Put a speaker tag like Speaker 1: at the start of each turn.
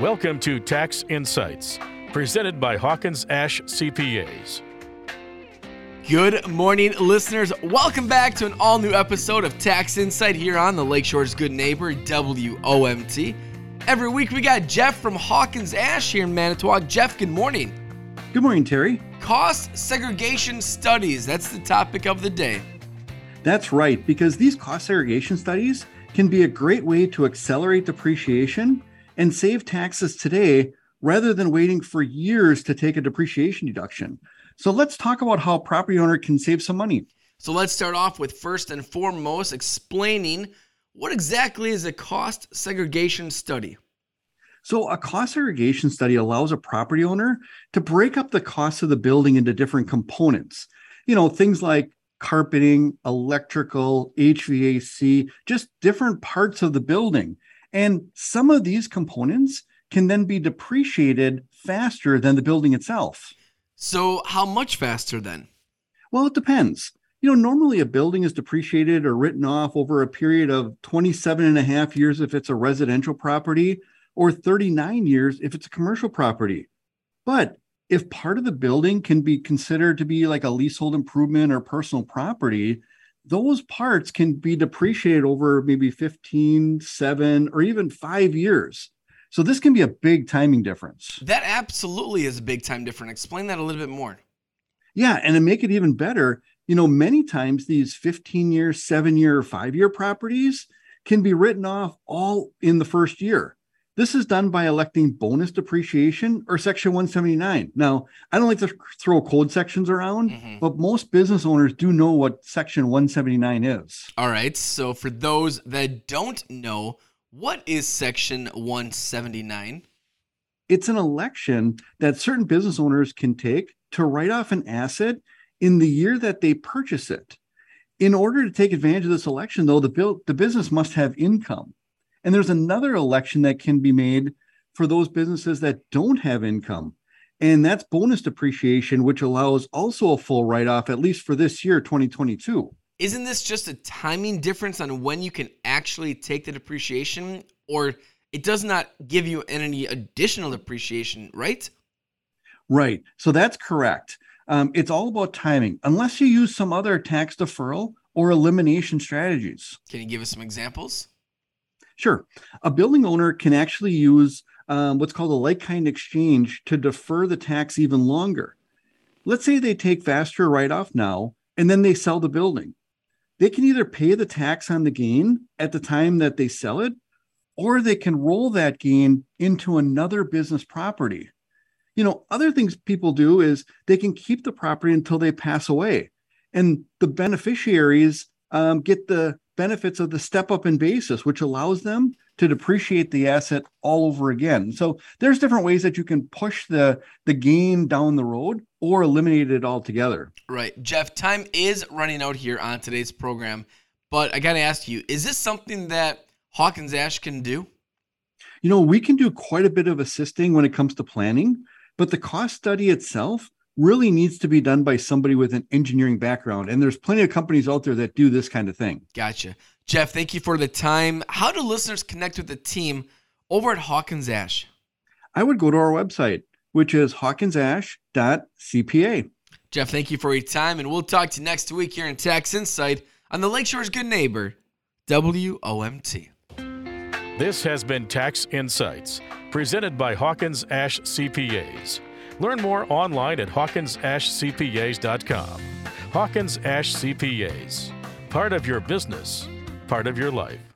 Speaker 1: Welcome to Tax Insights, presented by Hawkins Ash CPAs.
Speaker 2: Good morning, listeners. Welcome back to an all new episode of Tax Insight here on the Lakeshore's Good Neighbor, WOMT. Every week we got Jeff from Hawkins Ash here in Manitowoc. Jeff, good morning.
Speaker 3: Good morning, Terry.
Speaker 2: Cost segregation studies. That's the topic of the day.
Speaker 3: That's right, because these cost segregation studies can be a great way to accelerate depreciation and save taxes today rather than waiting for years to take a depreciation deduction. So let's talk about how a property owner can save some money.
Speaker 2: So let's start off with first and foremost explaining what exactly is a cost segregation study.
Speaker 3: So, a cost segregation study allows a property owner to break up the cost of the building into different components. You know, things like carpeting, electrical, HVAC, just different parts of the building. And some of these components can then be depreciated faster than the building itself.
Speaker 2: So, how much faster then?
Speaker 3: Well, it depends. You know, normally a building is depreciated or written off over a period of 27 and a half years if it's a residential property, or 39 years if it's a commercial property. But if part of the building can be considered to be like a leasehold improvement or personal property, those parts can be depreciated over maybe 15, 7, or even 5 years. So this can be a big timing difference.
Speaker 2: That absolutely is a big time difference. Explain that a little bit more.
Speaker 3: Yeah, and to make it even better, you know, many times these 15 year, 7 year, 5 year properties can be written off all in the first year. This is done by electing bonus depreciation or Section 179. Now, I don't like to throw code sections around, mm-hmm. but most business owners do know what Section 179 is.
Speaker 2: All right. So, for those that don't know, what is Section 179?
Speaker 3: It's an election that certain business owners can take to write off an asset in the year that they purchase it. In order to take advantage of this election, though, the, bill, the business must have income. And there's another election that can be made for those businesses that don't have income. And that's bonus depreciation, which allows also a full write off, at least for this year, 2022.
Speaker 2: Isn't this just a timing difference on when you can actually take the depreciation? Or it does not give you any additional depreciation, right?
Speaker 3: Right. So that's correct. Um, it's all about timing, unless you use some other tax deferral or elimination strategies.
Speaker 2: Can you give us some examples?
Speaker 3: Sure. A building owner can actually use um, what's called a like kind exchange to defer the tax even longer. Let's say they take faster write off now and then they sell the building. They can either pay the tax on the gain at the time that they sell it, or they can roll that gain into another business property. You know, other things people do is they can keep the property until they pass away, and the beneficiaries um, get the benefits of the step up in basis, which allows them to depreciate the asset all over again. So there's different ways that you can push the the gain down the road or eliminate it altogether.
Speaker 2: Right. Jeff, time is running out here on today's program, but I got to ask you, is this something that Hawkins Ash can do?
Speaker 3: You know, we can do quite a bit of assisting when it comes to planning, but the cost study itself really needs to be done by somebody with an engineering background. And there's plenty of companies out there that do this kind of thing.
Speaker 2: Gotcha. Jeff, thank you for the time. How do listeners connect with the team over at Hawkins Ash?
Speaker 3: I would go to our website, which is hawkinsash.cpa.
Speaker 2: Jeff, thank you for your time. And we'll talk to you next week here in Tax Insight on the Lakeshore's Good Neighbor, WOMT.
Speaker 1: This has been Tax Insights, presented by Hawkins Ash CPAs. Learn more online at hawkinsashcpas.com. Hawkins Ash CPAs. Part of your business, part of your life.